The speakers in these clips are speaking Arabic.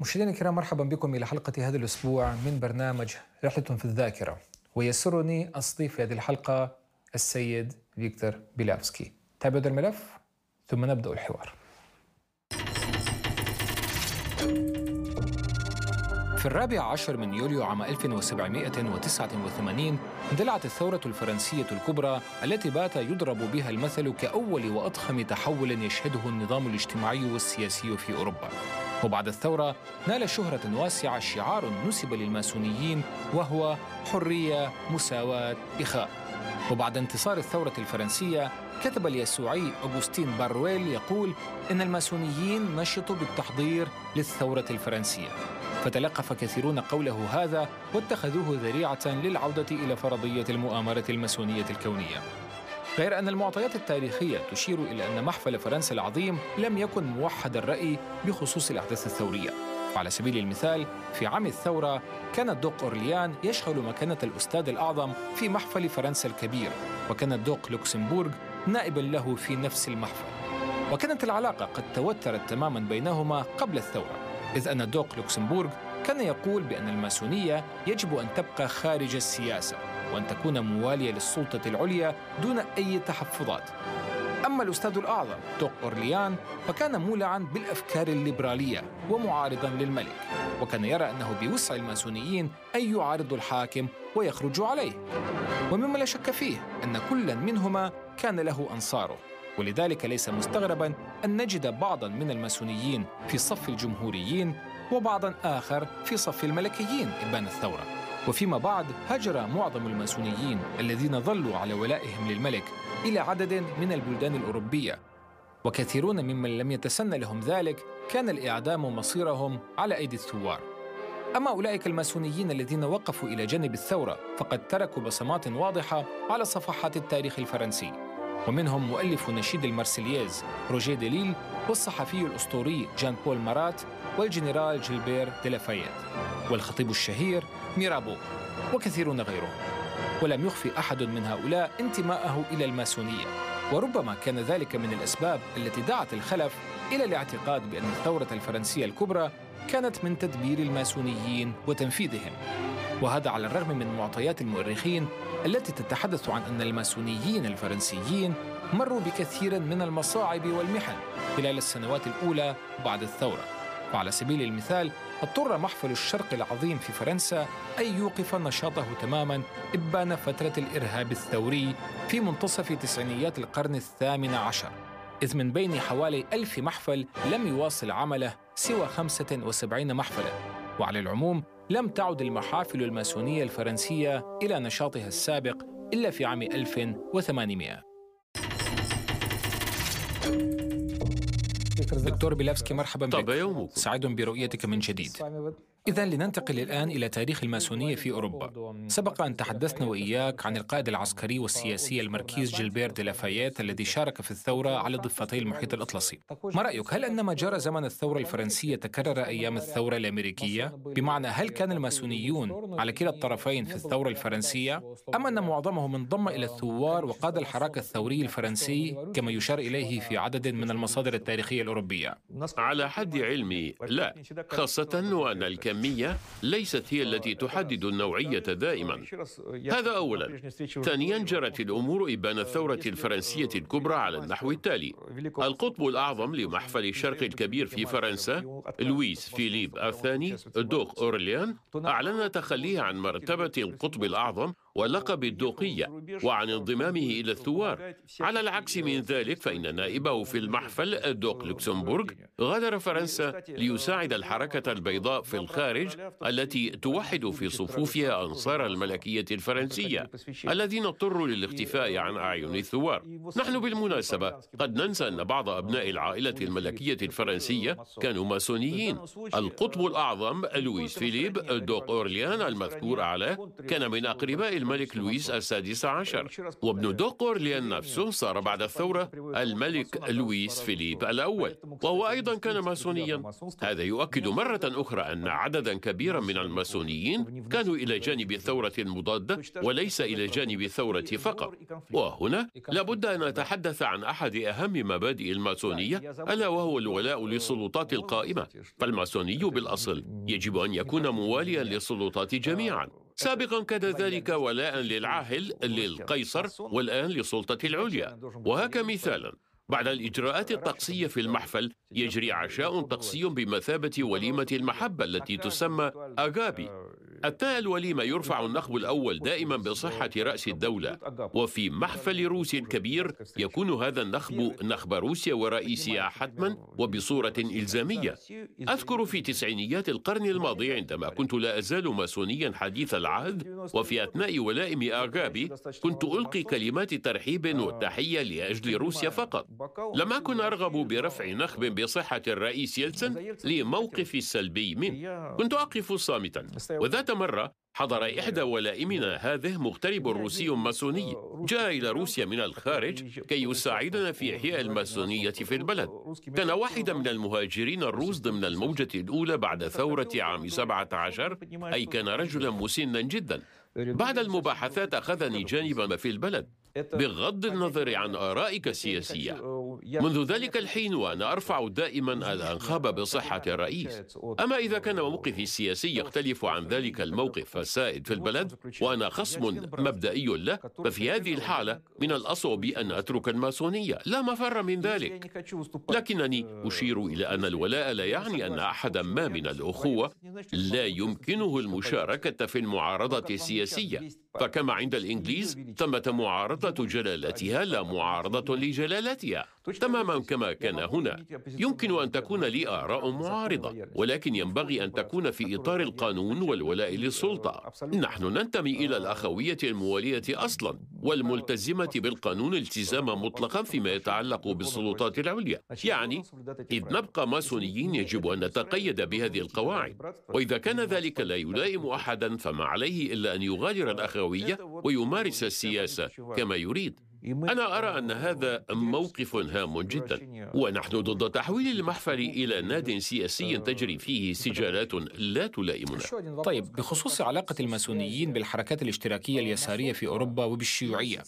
مشاهدينا الكرام مرحبا بكم إلى حلقة هذا الأسبوع من برنامج رحلة في الذاكرة. ويسرني أستضيف في هذه الحلقة السيد فيكتور بيلافسكي. تابعوا الملف ثم نبدأ الحوار. في الرابع عشر من يوليو عام 1789 اندلعت الثورة الفرنسية الكبرى التي بات يضرب بها المثل كأول وأضخم تحول يشهده النظام الاجتماعي والسياسي في أوروبا. وبعد الثورة نال شهرة واسعة شعار نسب للماسونيين وهو حرية مساواة إخاء وبعد انتصار الثورة الفرنسية كتب اليسوعي أغسطين بارويل يقول إن الماسونيين نشطوا بالتحضير للثورة الفرنسية. فتلقف كثيرون قوله هذا واتخذوه ذريعة للعودة إلى فرضية المؤامرة الماسونية الكونية. غير أن المعطيات التاريخية تشير إلى أن محفل فرنسا العظيم لم يكن موحد الرأي بخصوص الأحداث الثورية. وعلى سبيل المثال في عام الثورة كان الدوق أورليان يشغل مكانة الأستاذ الأعظم في محفل فرنسا الكبير وكان الدوق لوكسمبورغ نائبا له في نفس المحفل. وكانت العلاقة قد توترت تماما بينهما قبل الثورة إذ أن الدوق لوكسمبورغ كان يقول بأن الماسونية يجب أن تبقى خارج السياسة. وأن تكون موالية للسلطة العليا دون أي تحفظات. أما الأستاذ الأعظم دوق أورليان فكان مولعا بالأفكار الليبرالية ومعارضا للملك وكان يرى أنه بوسع الماسونيين أن يعارضوا الحاكم ويخرجوا عليه. ومما لا شك فيه أن كلا منهما كان له أنصاره ولذلك ليس مستغربا أن نجد بعضا من الماسونيين في صف الجمهوريين وبعضا آخر في صف الملكيين إبان الثورة. وفيما بعد هاجر معظم الماسونيين الذين ظلوا على ولائهم للملك إلى عدد من البلدان الأوروبية. وكثيرون ممن لم يتسنى لهم ذلك كان الإعدام مصيرهم على أيدي الثوار. أما أولئك الماسونيين الذين وقفوا إلى جانب الثورة فقد تركوا بصمات واضحة على صفحات التاريخ الفرنسي. ومنهم مؤلف نشيد المارسيليز روجيه ديليل والصحفي الأسطوري جان بول مارات والجنرال جيلبير ديلافايت والخطيب الشهير ميرابو وكثيرون غيرهم. ولم يخفي أحد من هؤلاء انتماءه إلى الماسونية وربما كان ذلك من الأسباب التي دعت الخلف إلى الاعتقاد بأن الثورة الفرنسية الكبرى كانت من تدبير الماسونيين وتنفيذهم. وهذا على الرغم من معطيات المؤرخين التي تتحدث عن أن الماسونيين الفرنسيين مروا بكثير من المصاعب والمحن خلال السنوات الأولى بعد الثورة. وعلى سبيل المثال اضطر محفل الشرق العظيم في فرنسا أن يوقف نشاطه تماما إبان فترة الإرهاب الثوري في منتصف تسعينيات القرن الثامن عشر إذ من بين حوالي ألف محفل لم يواصل عمله سوى 75 محفلا وعلى العموم لم تعد المحافل الماسونية الفرنسية إلى نشاطها السابق إلا في عام 1800 دكتور بيلافسكي مرحبا بك. يومك. سعيد برؤيتك من جديد. إذا لننتقل الآن إلى تاريخ الماسونية في أوروبا سبق أن تحدثنا وإياك عن القائد العسكري والسياسي المركيز جيلبير دي لافاييت الذي شارك في الثورة على ضفتي المحيط الأطلسي ما رأيك هل أن ما جرى زمن الثورة الفرنسية تكرر أيام الثورة الأمريكية؟ بمعنى هل كان الماسونيون على كلا الطرفين في الثورة الفرنسية؟ أم أن معظمهم انضم إلى الثوار وقاد الحراك الثوري الفرنسي كما يشار إليه في عدد من المصادر التاريخية الأوروبية؟ على حد علمي لا خاصة وأن الكمية ليست هي التي تحدد النوعية دائما. هذا أولا. ثانيا جرت الأمور إبان الثورة الفرنسية الكبرى على النحو التالي. القطب الأعظم لمحفل الشرق الكبير في فرنسا لويس فيليب الثاني دوق أورليان أعلن تخليه عن مرتبة القطب الأعظم ولقب الدوقية وعن انضمامه إلى الثوار. على العكس من ذلك فإن نائبه في المحفل الدوق لوكسمبورغ غادر فرنسا ليساعد الحركة البيضاء في الخارج التي توحد في صفوفها أنصار الملكية الفرنسية الذين اضطروا للاختفاء عن أعين الثوار. نحن بالمناسبة قد ننسى أن بعض أبناء العائلة الملكية الفرنسية كانوا ماسونيين. القطب الأعظم لويس فيليب دوق أورليان المذكور أعلاه كان من أقرباء الملك لويس السادس عشر وابن دوق أورليان نفسه صار بعد الثورة الملك لويس فيليب الأول وهو أيضا كان ماسونيا. هذا يؤكد مرة أخرى أن عددا كبيرا من الماسونيين كانوا إلى جانب الثورة المضادة وليس إلى جانب الثورة فقط. وهنا لابد أن نتحدث عن أحد أهم مبادئ الماسونية ألا وهو الولاء للسلطات القائمة. فالماسوني بالأصل يجب أن يكون مواليا للسلطات جميعا. سابقا كان ذلك ولاء للعاهل للقيصر والآن للسلطة العليا. وهك مثالا. بعد الإجراءات الطقسية في المحفل يجري عشاء طقسي بمثابة وليمة المحبة التي تسمى أغابي. أثناء الوليمة يرفع النخب الأول دائما بصحة رأس الدولة وفي محفل روسي كبير يكون هذا النخب نخب روسيا ورئيسها حتما وبصورة إلزامية. أذكر في تسعينيات القرن الماضي عندما كنت لا أزال ماسونيا حديث العهد وفي أثناء ولائم آغابي كنت ألقي كلمات ترحيب وتحية لأجل روسيا فقط. لم أكن أرغب برفع نخب بصحة الرئيس يلتسن لموقفي السلبي منه. كنت أقف صامتا وذات مرة حضر إحدى ولائمنا هذه مغترب روسي ماسوني جاء إلى روسيا من الخارج كي يساعدنا في إحياء الماسونية في البلد. كان واحدا من المهاجرين الروس ضمن الموجة الأولى بعد ثورة عام 17 أي كان رجلا مسنا جدا. بعد المباحثات أخذني جانبا في البلد. بغض النظر عن آرائك السياسية منذ ذلك الحين وأنا أرفع دائما الأنخاب بصحة الرئيس. أما إذا كان موقفي السياسي يختلف عن ذلك الموقف السائد في البلد وأنا خصم مبدئي له ففي هذه الحالة من الأصعب أن أترك الماسونية. لا مفر من ذلك. لكنني أشير إلى أن الولاء لا يعني أن أحدا ما من الأخوة لا يمكنه المشاركة في المعارضة السياسية. فكما عند الإنجليز ثمة معارضة جلالتها لا معارضة لجلالتها. تماما كما كان هنا. يمكن أن تكون لي آراء معارضة ولكن ينبغي أن تكون في إطار القانون والولاء للسلطة. نحن ننتمي إلى الأخوية الموالية أصلا والملتزمة بالقانون التزاما مطلقا فيما يتعلق بالسلطات العليا. يعني إذ نبقى ماسونيين يجب أن نتقيد بهذه القواعد. وإذا كان ذلك لا يلائم أحدا فما عليه إلا أن يغادر الأخوية ويمارس السياسة. كما maioria. أنا أرى أن هذا موقف هام جدا. ونحن ضد تحويل المحفل إلى ناد سياسي تجري فيه سجالات لا تلائمنا. طيب بخصوص علاقة الماسونيين بالحركات الاشتراكية اليسارية في أوروبا وبالشيوعية.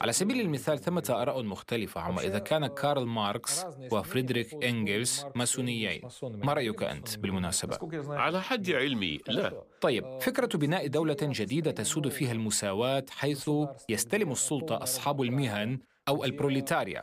على سبيل المثال ثمة آراء مختلفة عما إذا كان كارل ماركس وفريدريك إنجلز ماسونيين. ما رأيك أنت بالمناسبة؟ على حد علمي لا. طيب فكرة بناء دولة جديدة تسود فيها المساواة حيث يستلم السلطة أصحاب المهن أو البروليتاريا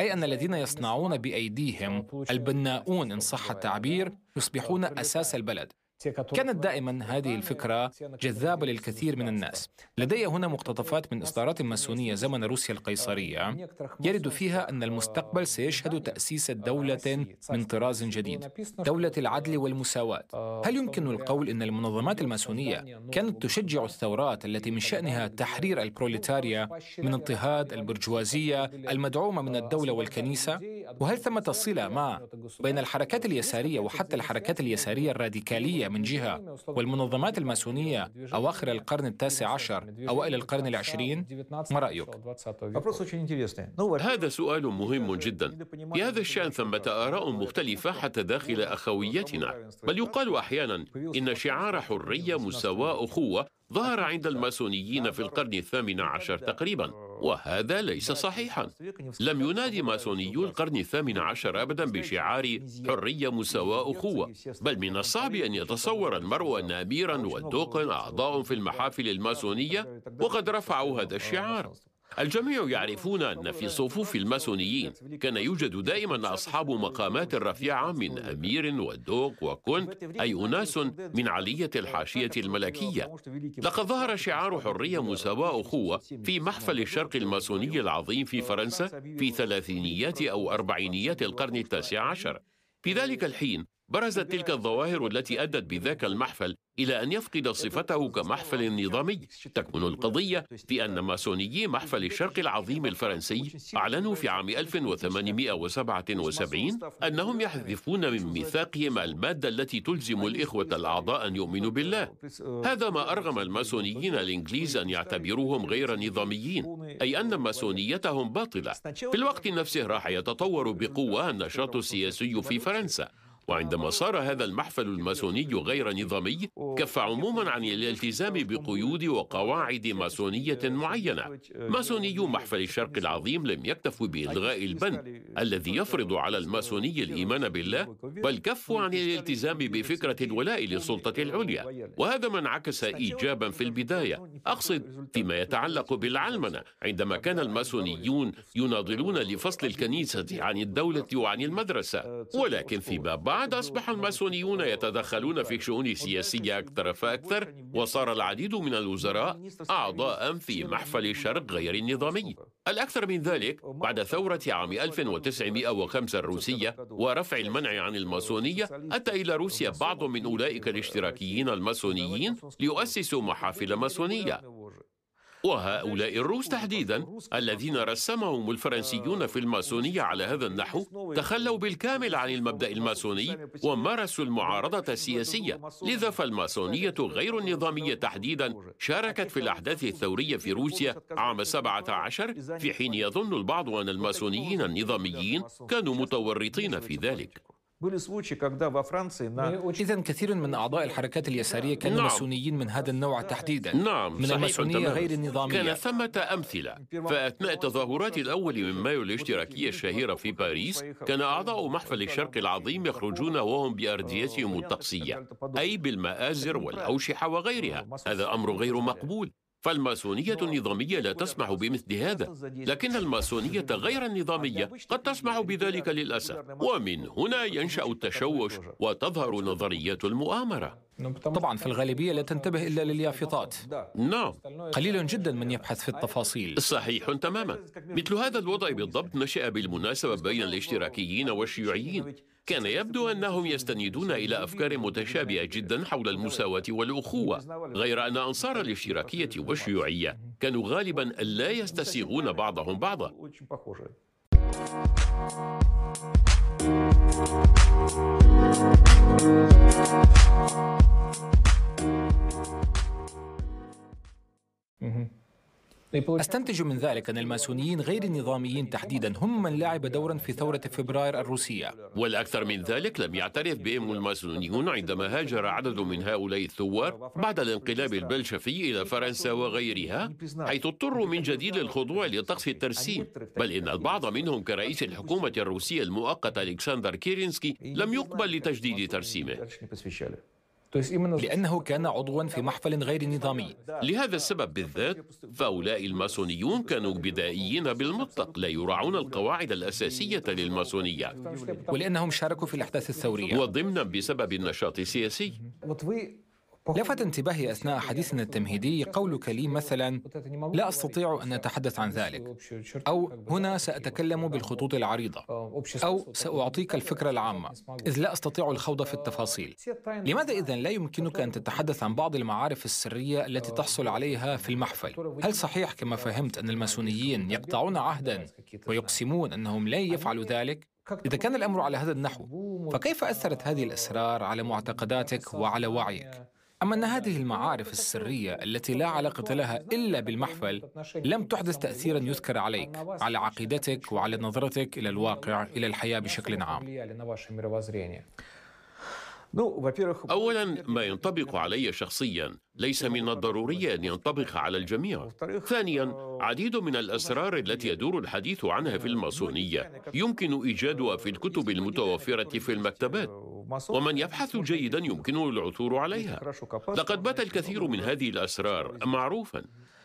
أي أن الذين يصنعون بأيديهم البناؤون إن صح التعبير يصبحون أساس البلد. كانت دائما هذه الفكرة جذابة للكثير من الناس. لدي هنا مقتطفات من إصدارات ماسونية زمن روسيا القيصرية. يرد فيها أن المستقبل سيشهد تأسيس دولة من طراز جديد دولة العدل والمساواة. هل يمكن القول أن المنظمات الماسونية كانت تشجع الثورات التي من شأنها تحرير البروليتاريا من اضطهاد البرجوازية المدعومة من الدولة والكنيسة؟ وهل ثمة صلة ما بين الحركات اليسارية وحتى الحركات اليسارية الراديكالية من جهة والمنظمات الماسونية أواخر القرن التاسع عشر أوائل القرن العشرين ما رأيك؟ هذا سؤال مهم جدا. في هذا الشأن ثمة آراء مختلفة حتى داخل أخويتنا بل يقال أحيانا إن شعار حرية مساواة أخوة ظهر عند الماسونيين في القرن الثامن عشر تقريبا وهذا ليس صحيحا. لم ينادي ماسونيو القرن الثامن عشر أبدا بشعار حرية مساواة أخوة بل من الصعب أن يتصور المرء أن أميرا والدوق أعضاء في المحافل الماسونية وقد رفعوا هذا الشعار. الجميع يعرفون أن في صفوف الماسونيين كان يوجد دائما أصحاب مقامات رفيعة من أمير ودوق وكنت أي أناس من علية الحاشية الملكية. لقد ظهر شعار حرية مساواة أخوة في محفل الشرق الماسوني العظيم في فرنسا في ثلاثينيات أو أربعينيات القرن التاسع عشر. في ذلك الحين برزت تلك الظواهر التي أدت بذاك المحفل إلى أن يفقد صفته كمحفل نظامي. تكمن القضية في أن ماسونيي محفل الشرق العظيم الفرنسي أعلنوا في عام 1877 أنهم يحذفون من ميثاقهم المادة التي تلزم الإخوة الأعضاء أن يؤمنوا بالله. هذا ما أرغم الماسونيين الإنجليز أن يعتبروهم غير نظاميين أي أن ماسونيتهم باطلة. في الوقت نفسه راح يتطور بقوة النشاط السياسي في فرنسا. وعندما صار هذا المحفل الماسوني غير نظامي كف عموما عن الالتزام بقيود وقواعد ماسونية معينة. ماسوني محفل الشرق العظيم لم يكتفوا بإلغاء البند الذي يفرض على الماسوني الإيمان بالله بل كفوا عن الالتزام بفكرة الولاء للسلطة العليا. وهذا ما انعكس إيجابا في البداية. أقصد فيما يتعلق بالعلمنة. عندما كان الماسونيون يناضلون لفصل الكنيسة عن الدولة وعن المدرسة ولكن فيما بعد بعد أصبح الماسونيون يتدخلون في الشؤون السياسية أكثر فأكثر وصار العديد من الوزراء أعضاء في محفل الشرق غير النظامي. الأكثر من ذلك بعد ثورة عام 1905 الروسية ورفع المنع عن الماسونية أتى إلى روسيا بعض من أولئك الاشتراكيين الماسونيين ليؤسسوا محافل ماسونية. وهؤلاء الروس تحديدا الذين رسمهم الفرنسيون في الماسونية على هذا النحو تخلوا بالكامل عن المبدأ الماسوني ومارسوا المعارضة السياسية. لذا فالماسونية غير النظامية تحديدا شاركت في الأحداث الثورية في روسيا عام 17 في حين يظن البعض أن الماسونيين النظاميين كانوا متورطين في ذلك. إذا كثير من أعضاء الحركات اليسارية كانوا نعم. ماسونيين من هذا النوع تحديدا. نعم من الماسونية غير النظامية. كان ثمة أمثلة. فأثناء التظاهرات الأول من مايو الاشتراكية الشهيرة في باريس كان أعضاء محفل الشرق العظيم يخرجون وهم بأرديتهم الطقسية أي بالمآزر والأوشحة وغيرها. هذا أمر غير مقبول. فالماسونية النظامية لا تسمح بمثل هذا لكن الماسونية غير النظامية قد تسمح بذلك للأسف. ومن هنا ينشأ التشوش وتظهر نظريات المؤامرة. طبعا في الغالبية لا تنتبه إلا لليافطات. نعم. قليل جدا من يبحث في التفاصيل. صحيح تماما. مثل هذا الوضع بالضبط نشأ بالمناسبة بين الاشتراكيين والشيوعيين. كان يبدو أنهم يستندون إلى أفكار متشابهة جدا حول المساواة والأخوة غير أن أنصار الاشتراكية والشيوعية كانوا غالبا لا يستسيغون بعضهم بعضا. Mm-hmm. أستنتج من ذلك أن الماسونيين غير النظاميين تحديدا هم من لعب دورا في ثورة فبراير الروسية. والأكثر من ذلك لم يعترف بهم الماسونيون عندما هاجر عدد من هؤلاء الثوار بعد الانقلاب البلشفي إلى فرنسا وغيرها حيث اضطروا من جديد للخضوع لطقس الترسيم. بل إن البعض منهم كرئيس الحكومة الروسية المؤقت ألكسندر كيرينسكي لم يقبل لتجديد ترسيمه. لأنه كان عضوا في محفل غير نظامي. لهذا السبب بالذات فهؤلاء الماسونيون كانوا بدائيين بالمطلق لا يراعون القواعد الأساسية للماسونية. ولأنهم شاركوا في الأحداث الثورية. وضمنا بسبب النشاط السياسي. لفت انتباهي أثناء حديثنا التمهيدي قولك لي مثلا لا أستطيع أن أتحدث عن ذلك أو هنا سأتكلم بالخطوط العريضة أو سأعطيك الفكرة العامة إذ لا أستطيع الخوض في التفاصيل. لماذا إذن لا يمكنك أن تتحدث عن بعض المعارف السرية التي تحصل عليها في المحفل؟ هل صحيح كما فهمت أن الماسونيين يقطعون عهدا ويقسمون أنهم لا يفعلوا ذلك؟ إذا كان الأمر على هذا النحو فكيف أثرت هذه الأسرار على معتقداتك وعلى وعيك؟ أما أن هذه المعارف السرية التي لا علاقة لها إلا بالمحفل لم تحدث تأثيرا يذكر عليك على عقيدتك وعلى نظرتك إلى الواقع إلى الحياة بشكل عام. أولا ما ينطبق علي شخصيا. ليس من الضروري أن ينطبق على الجميع. ثانيا عديد من الأسرار التي يدور الحديث عنها في الماسونية. يمكن إيجادها في الكتب المتوفرة في المكتبات. ومن يبحث جيدا يمكنه العثور عليها. لقد بات الكثير من هذه الأسرار معروفا.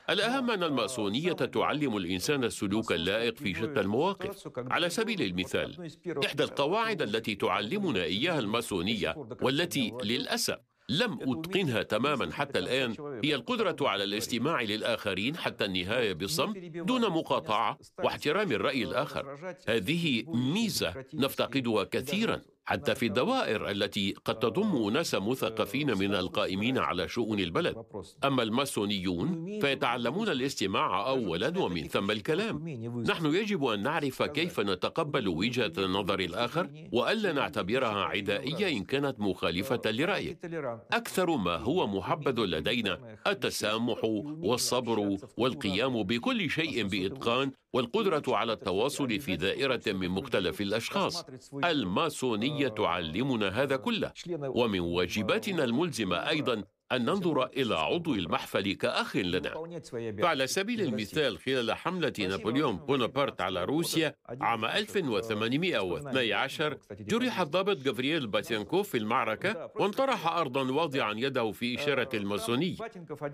الأهم أن الماسونية تعلم الإنسان السلوك اللائق في شتى المواقف. على سبيل المثال إحدى القواعد التي تعلمنا إياها الماسونية والتي للأسف لم أتقنها تماما حتى الآن هي القدرة على الاستماع للآخرين حتى النهاية بالصمت دون مقاطعة واحترام الرأي الآخر. هذه ميزة نفتقدها كثيرا. حتى في الدوائر التي قد تضم ناس مثقفين من القائمين على شؤون البلد. أما الماسونيون فيتعلمون الاستماع أولا ومن ثم الكلام. نحن يجب أن نعرف كيف نتقبل وجهة نظر الآخر وألا نعتبرها عدائية إن كانت مخالفة لرأيك. أكثر ما هو محبذ لدينا التسامح والصبر والقيام بكل شيء بإتقان والقدرة على التواصل في دائرة من مختلف الأشخاص. الماسونية تعلمنا هذا كله. ومن واجباتنا الملزمة أيضا أن ننظر إلى عضو المحفل كأخ لنا. فعلى سبيل المثال خلال حملة نابليون بونابرت على روسيا عام 1812 جرح الضابط جافرييل باتينكوف في المعركة وانطرح أرضا واضعا يده في إشارة الماسوني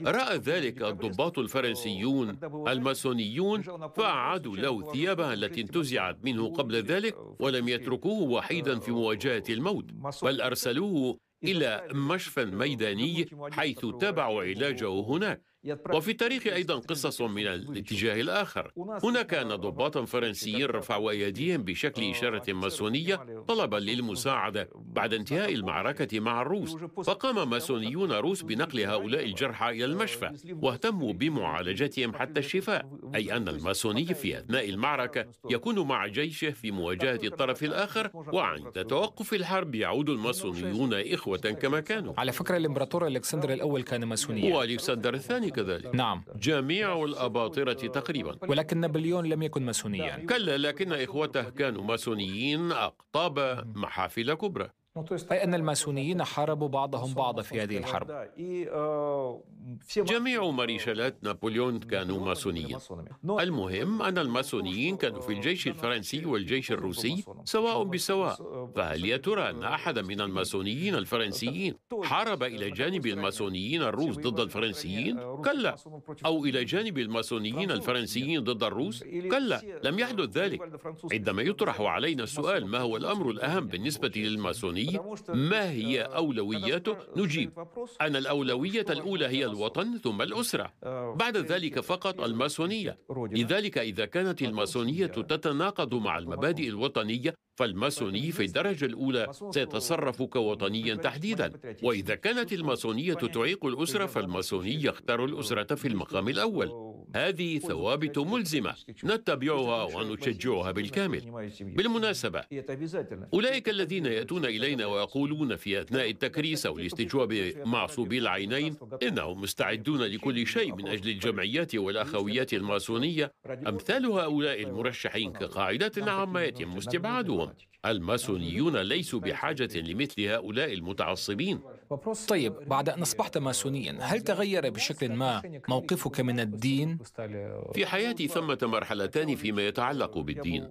رأى ذلك الضباط الفرنسيون. الماسونيون فأعادوا له ثيابه التي انتزعت منه قبل ذلك ولم يتركوه وحيدا في مواجهة الموت بل أرسلوه إلى مشفى ميداني حيث تابعوا علاجه هناك. وفي التاريخ أيضا قصص من الاتجاه الآخر. هناك كان ضباطا فرنسيين رفعوا أيديهم بشكل إشارة ماسونية طلبا للمساعدة. بعد انتهاء المعركة مع الروس فقام ماسونيون روس بنقل هؤلاء الجرحى إلى المشفى واهتموا بمعالجتهم حتى الشفاء. أي أن الماسوني في أثناء المعركة يكون مع جيشه في مواجهة الطرف الآخر وعند توقف الحرب يعود الماسونيون إخوة كما كانوا. على فكرة الإمبراطور ألكسندر الأول كان ماسونيا وألكسندر الثاني كذلك. نعم. جميع الأباطرة تقريبا. ولكن نابليون لم يكن ماسونيا كلا لكن إخوته كانوا ماسونيين أقطاب محافل كبرى. أي أن الماسونيين حاربوا بعضهم بعضا في هذه الحرب. جميع ماريشالات نابليون كانوا ماسونيين. المهم أن الماسونيين كانوا في الجيش الفرنسي والجيش الروسي سواء بسواء. فهل يا ترى أن أحد من الماسونيين الفرنسيين حارب إلى جانب الماسونيين الروس ضد الفرنسيين؟ كلا. أو إلى جانب الماسونيين الفرنسيين ضد الروس؟ كلا. لم يحدث ذلك. عندما يطرح علينا السؤال ما هو الأمر الأهم بالنسبة للماسوني ما هي أولوياته؟ نجيب. أن الأولوية الأولى هي الوطن ثم الأسرة. بعد ذلك فقط الماسونية. لذلك إذا كانت الماسونية تتناقض مع المبادئ الوطنية فالماسوني في الدرجة الأولى سيتصرف كوطنيا تحديدا. وإذا كانت الماسونية تعيق الأسرة فالماسوني يختار الأسرة في المقام الأول. هذه ثوابت ملزمة نتبعها ونشجعها بالكامل. بالمناسبة أولئك الذين يأتون إلينا ويقولون في أثناء التكريس أو الاستجواب معصوبي العينين إنهم مستعدون لكل شيء من أجل الجمعيات والأخويات الماسونية. أمثال هؤلاء المرشحين كقاعدة عامة يتم استبعادهم الماسونيون ليسوا بحاجة لمثل هؤلاء المتعصبين. طيب بعد أن أصبحت ماسونيا هل تغير بشكل ما موقفك من الدين؟ في حياتي ثمة مرحلتان فيما يتعلق بالدين.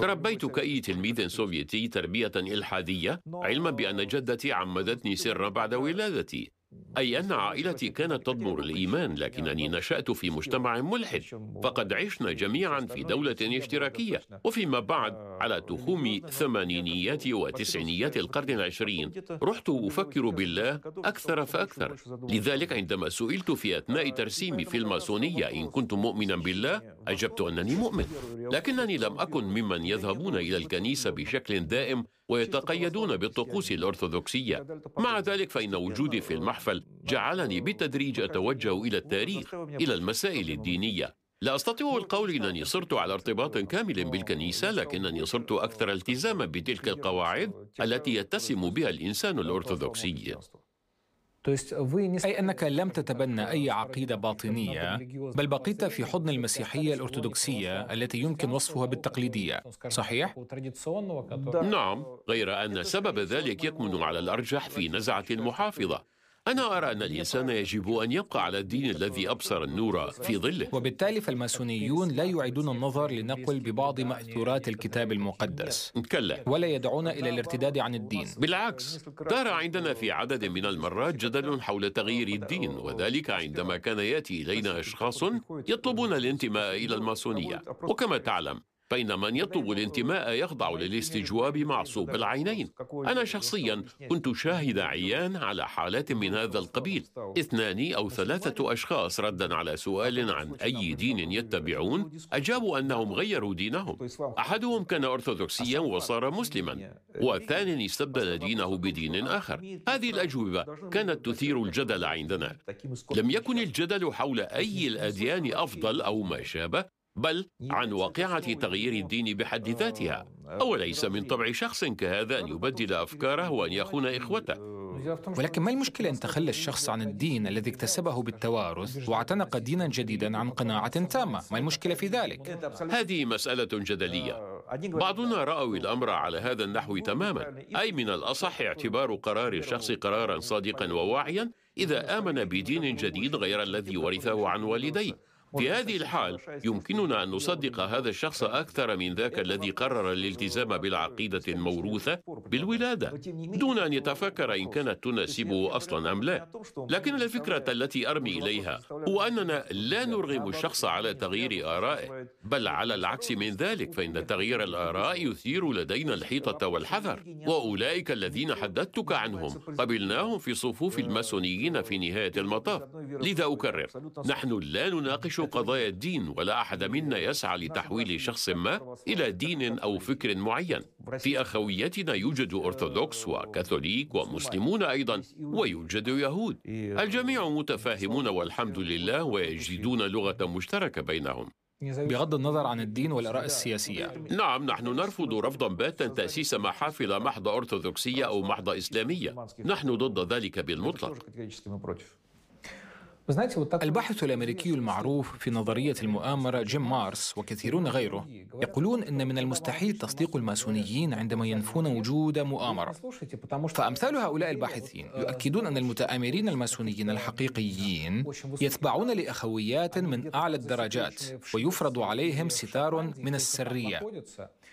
تربيت كأي تلميذ سوفيتي تربية إلحادية علما بأن جدتي عمدتني سرا بعد ولادتي. أي أن عائلتي كانت تضمر الإيمان لكنني نشأت في مجتمع ملحد فقد عشنا جميعا في دولة اشتراكية وفيما بعد على تخوم ثمانينيات وتسعينيات القرن العشرين رحت أفكر بالله أكثر فأكثر. لذلك عندما سئلت في أثناء ترسيمي في الماسونية إن كنت مؤمنا بالله أجبت أنني مؤمن لكنني لم أكن ممن يذهبون إلى الكنيسة بشكل دائم ويتقيدون بالطقوس الأرثوذكسية. مع ذلك فإن وجودي في المحفل جعلني بالتدريج أتوجه إلى التاريخ إلى المسائل الدينية. لا أستطيع القول أنني صرت على ارتباط كامل بالكنيسة لكنني صرت أكثر التزاما بتلك القواعد التي يتسم بها الإنسان الأرثوذكسي. أي أنك لم تتبنى أي عقيدة باطنية بل بقيت في حضن المسيحية الأرثوذكسية التي يمكن وصفها بالتقليدية. صحيح؟ نعم غير أن سبب ذلك يكمن على الأرجح في نزعة المحافظة. أنا أرى أن الإنسان يجب أن يبقى على الدين الذي أبصر النور في ظله. وبالتالي فالماسونيون لا يعيدون النظر لنقل ببعض مأثورات الكتاب المقدس. كلا. ولا يدعون إلى الارتداد عن الدين. بالعكس دار عندنا في عدد من المرات جدل حول تغيير الدين وذلك عندما كان يأتي إلينا أشخاص يطلبون الانتماء إلى الماسونية. وكما تعلم فإن من يطلب الانتماء يخضع للاستجواب معصوب العينين. أنا شخصيا كنت شاهد عيان على حالات من هذا القبيل. اثنان أو ثلاثة أشخاص ردا على سؤال عن أي دين يتبعون أجابوا أنهم غيروا دينهم. أحدهم كان أرثوذكسيا وصار مسلما والثاني استبدل دينه بدين آخر. هذه الأجوبة كانت تثير الجدل عندنا. لم يكن الجدل حول أي الأديان أفضل أو ما شابه. بل عن واقعة تغيير الدين بحد ذاتها. أوليس من طبع شخص كهذا أن يبدل أفكاره وأن يخون إخوته. ولكن ما المشكلة أن تخلى الشخص عن الدين الذي اكتسبه بالتوارث واعتنق دينا جديدا عن قناعة تامة؟ ما المشكلة في ذلك؟ هذه مسألة جدلية. بعضنا رأوا الأمر على هذا النحو تماما. أي من الأصح اعتبار قرار الشخص قرارا صادقا وواعيا إذا آمن بدين جديد غير الذي ورثه عن والديه. في هذه الحال يمكننا أن نصدق هذا الشخص أكثر من ذاك الذي قرر الالتزام بالعقيدة الموروثة بالولادة دون أن يتفكر إن كانت تناسبه أصلا أم لا. لكن الفكرة التي أرمي إليها هو أننا لا نرغم الشخص على تغيير آرائه. بل على العكس من ذلك فإن تغيير الآراء يثير لدينا الحيطة والحذر وأولئك الذين حدثتك عنهم قبلناهم في صفوف الماسونيين في نهاية المطاف. لذا أكرر نحن لا نناقش قضايا الدين ولا أحد منا يسعى لتحويل شخص ما إلى دين أو فكر معين. في أخويتنا يوجد أرثوذكس وكاثوليك ومسلمون أيضا ويوجد يهود. الجميع متفاهمون والحمد لله ويجدون لغة مشتركة بينهم. بغض النظر عن الدين والآراء السياسية. نعم نحن نرفض رفضا باتا تأسيس محافل محض أرثوذكسية أو محض إسلامية. نحن ضد ذلك بالمطلق. الباحث الأمريكي المعروف في نظرية المؤامرة جيم مارس وكثيرون غيره يقولون إن من المستحيل تصديق الماسونيين عندما ينفون وجود مؤامرة. فأمثال هؤلاء الباحثين يؤكدون أن المتآمرين الماسونيين الحقيقيين يتبعون لأخويات من أعلى الدرجات ويفرض عليهم ستار من السرية.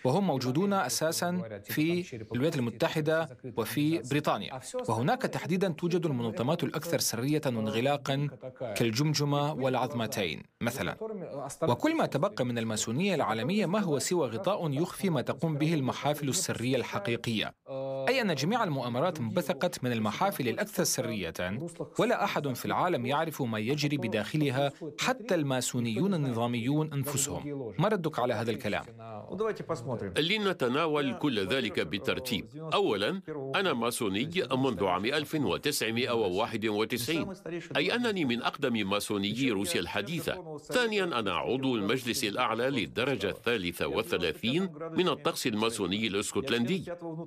وهم موجودون أساسا في الولايات المتحدة وفي بريطانيا. وهناك تحديدا توجد المنظمات الأكثر سرية وانغلاقا كالجمجمة والعظمتين مثلا. وكل ما تبقى من الماسونية العالمية ما هو سوى غطاء يخفي ما تقوم به المحافل السرية الحقيقية. أي أن جميع المؤامرات انبثقت من المحافل الأكثر سرية ولا أحد في العالم يعرف ما يجري بداخلها حتى الماسونيون النظاميون أنفسهم. ما ردك على هذا الكلام؟ لنتناول كل ذلك بالترتيب. أولا أنا ماسوني منذ عام 1991 أي أنني من أقدم ماسونيي روسيا الحديثة. ثانيا أنا عضو المجلس الأعلى للدرجة الثالثة والثلاثين من الطقس الماسوني الإسكتلندي.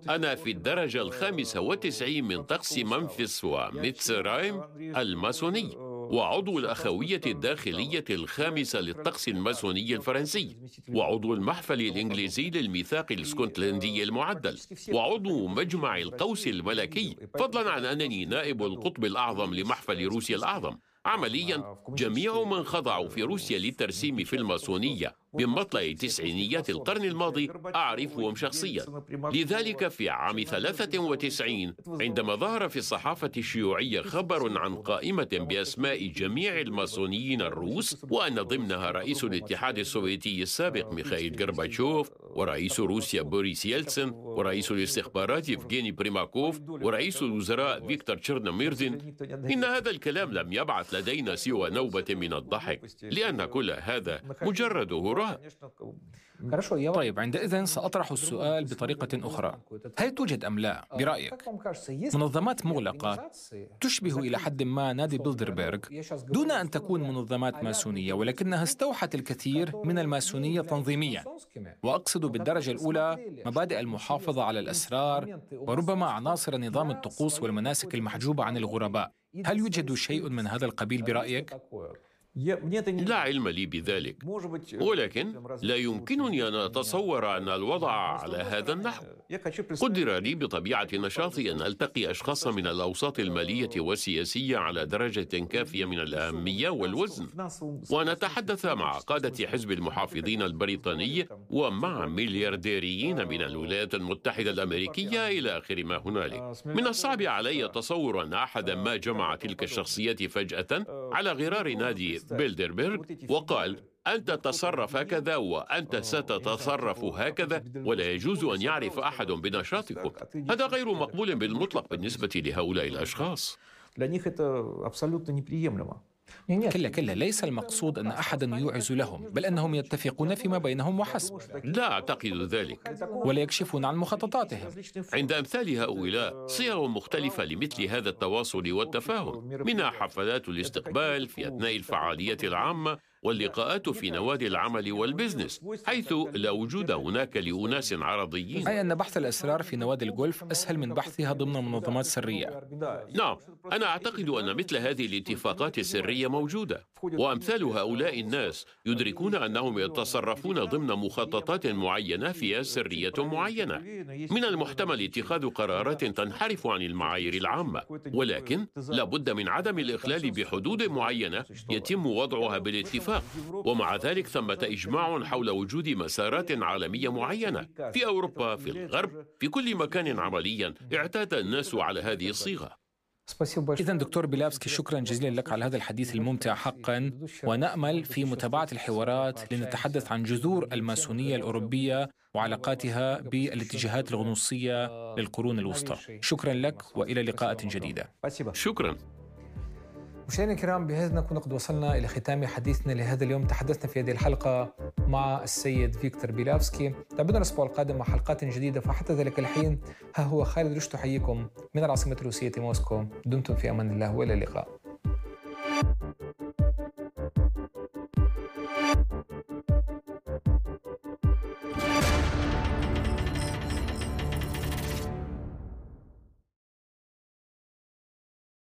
أنا في الدرجة الخامسة والتسعين من طقس منفس وميتسرايم الماسوني وعضو الأخوية الداخلية الخامسة للطقس الماسوني الفرنسي وعضو المحفل الإنجليزي للميثاق الاسكتلندي المعدل وعضو مجمع القوس الملكي فضلا عن أنني نائب القطب الأعظم لمحفل روسيا الأعظم. عمليا جميع من خضعوا في روسيا للترسيم في الماسونية. من مطلع تسعينيات القرن الماضي أعرفهم شخصيا. لذلك في عام 93 عندما ظهر في الصحافة الشيوعية خبر عن قائمة بأسماء جميع الماسونيين الروس وأن ضمنها رئيس الاتحاد السوفيتي السابق ميخائيل غورباتشوف ورئيس روسيا بوريس يلتسن ورئيس الاستخبارات يفغيني بريماكوف ورئيس الوزراء فيكتور تشيرنوميرزين. إن هذا الكلام لم يبعث لدينا سوى نوبة من الضحك لأن كل هذا مجرد هراء طيب عندئذ سأطرح السؤال بطريقة أخرى. هل توجد أم لا؟ برأيك. منظمات مغلقة تشبه إلى حد ما نادي بيلدربرغ دون أن تكون منظمات ماسونية ولكنها استوحت الكثير من الماسونية تنظيميا. وأقصد بالدرجة الأولى مبادئ المحافظة على الأسرار وربما عناصر نظام الطقوس والمناسك المحجوبة عن الغرباء. هل يوجد شيء من هذا القبيل برأيك؟ لا علم لي بذلك. ولكن لا يمكنني أن أتصور أن الوضع على هذا النحو. قدر لي بطبيعة نشاطي أن ألتقي أشخاصا من الأوساط المالية والسياسية على درجة كافية من الأهمية والوزن. ونتحدث مع قادة حزب المحافظين البريطاني ومع مليارديريين من الولايات المتحدة الأمريكية إلى آخر ما هنالك. من الصعب علي تصور أن أحدا ما جمع تلك الشخصيات فجأة على غرار نادي بيلدربرغ وقال أنت تتصرف هكذا وأنت ستتصرف هكذا ولا يجوز أن يعرف أحد بنشاطكم. هذا غير مقبول بالمطلق بالنسبة لهؤلاء الأشخاص. كلا كلا ليس المقصود أن أحدا يوعز لهم بل أنهم يتفقون فيما بينهم وحسب. لا أعتقد ذلك. ولا يكشفون عن مخططاتهم. عند أمثال هؤلاء صيغ مختلفة لمثل هذا التواصل والتفاهم منها حفلات الاستقبال في أثناء الفعاليات العامة واللقاءات في نوادي العمل والبزنس حيث لا وجود هناك لأناس عرضيين. أي أن بحث الأسرار في نوادي الجولف أسهل من بحثها ضمن منظمات سرية. نعم أنا أعتقد أن مثل هذه الاتفاقات السرية موجودة وأمثال هؤلاء الناس يدركون أنهم يتصرفون ضمن مخططات معينة فيها سرية معينة. من المحتمل اتخاذ قرارات تنحرف عن المعايير العامة ولكن لابد من عدم الإخلال بحدود معينة يتم وضعها بالاتفاق. الاتفاق. ومع ذلك ثمة إجماع حول وجود مسارات عالمية معينة في أوروبا في الغرب في كل مكان عمليا اعتاد الناس على هذه الصيغة. إذا دكتور بيلافسكي شكرا جزيلا لك على هذا الحديث الممتع حقا. ونأمل في متابعة الحوارات لنتحدث عن جذور الماسونية الأوروبية وعلاقاتها بالاتجاهات الغنوصية للقرون الوسطى. شكرا لك وإلى لقاءات جديدة. شكرا. مشاهدينا الكرام بهذا نكون قد وصلنا إلى ختام حديثنا لهذا اليوم. تحدثنا في هذه الحلقة مع السيد فيكتور بيلافسكي. تابعونا الأسبوع القادم مع حلقات جديدة فحتى ذلك الحين ها هو خالد رشد حييكم من العاصمة الروسية موسكو دمتم في أمان الله وإلى اللقاء.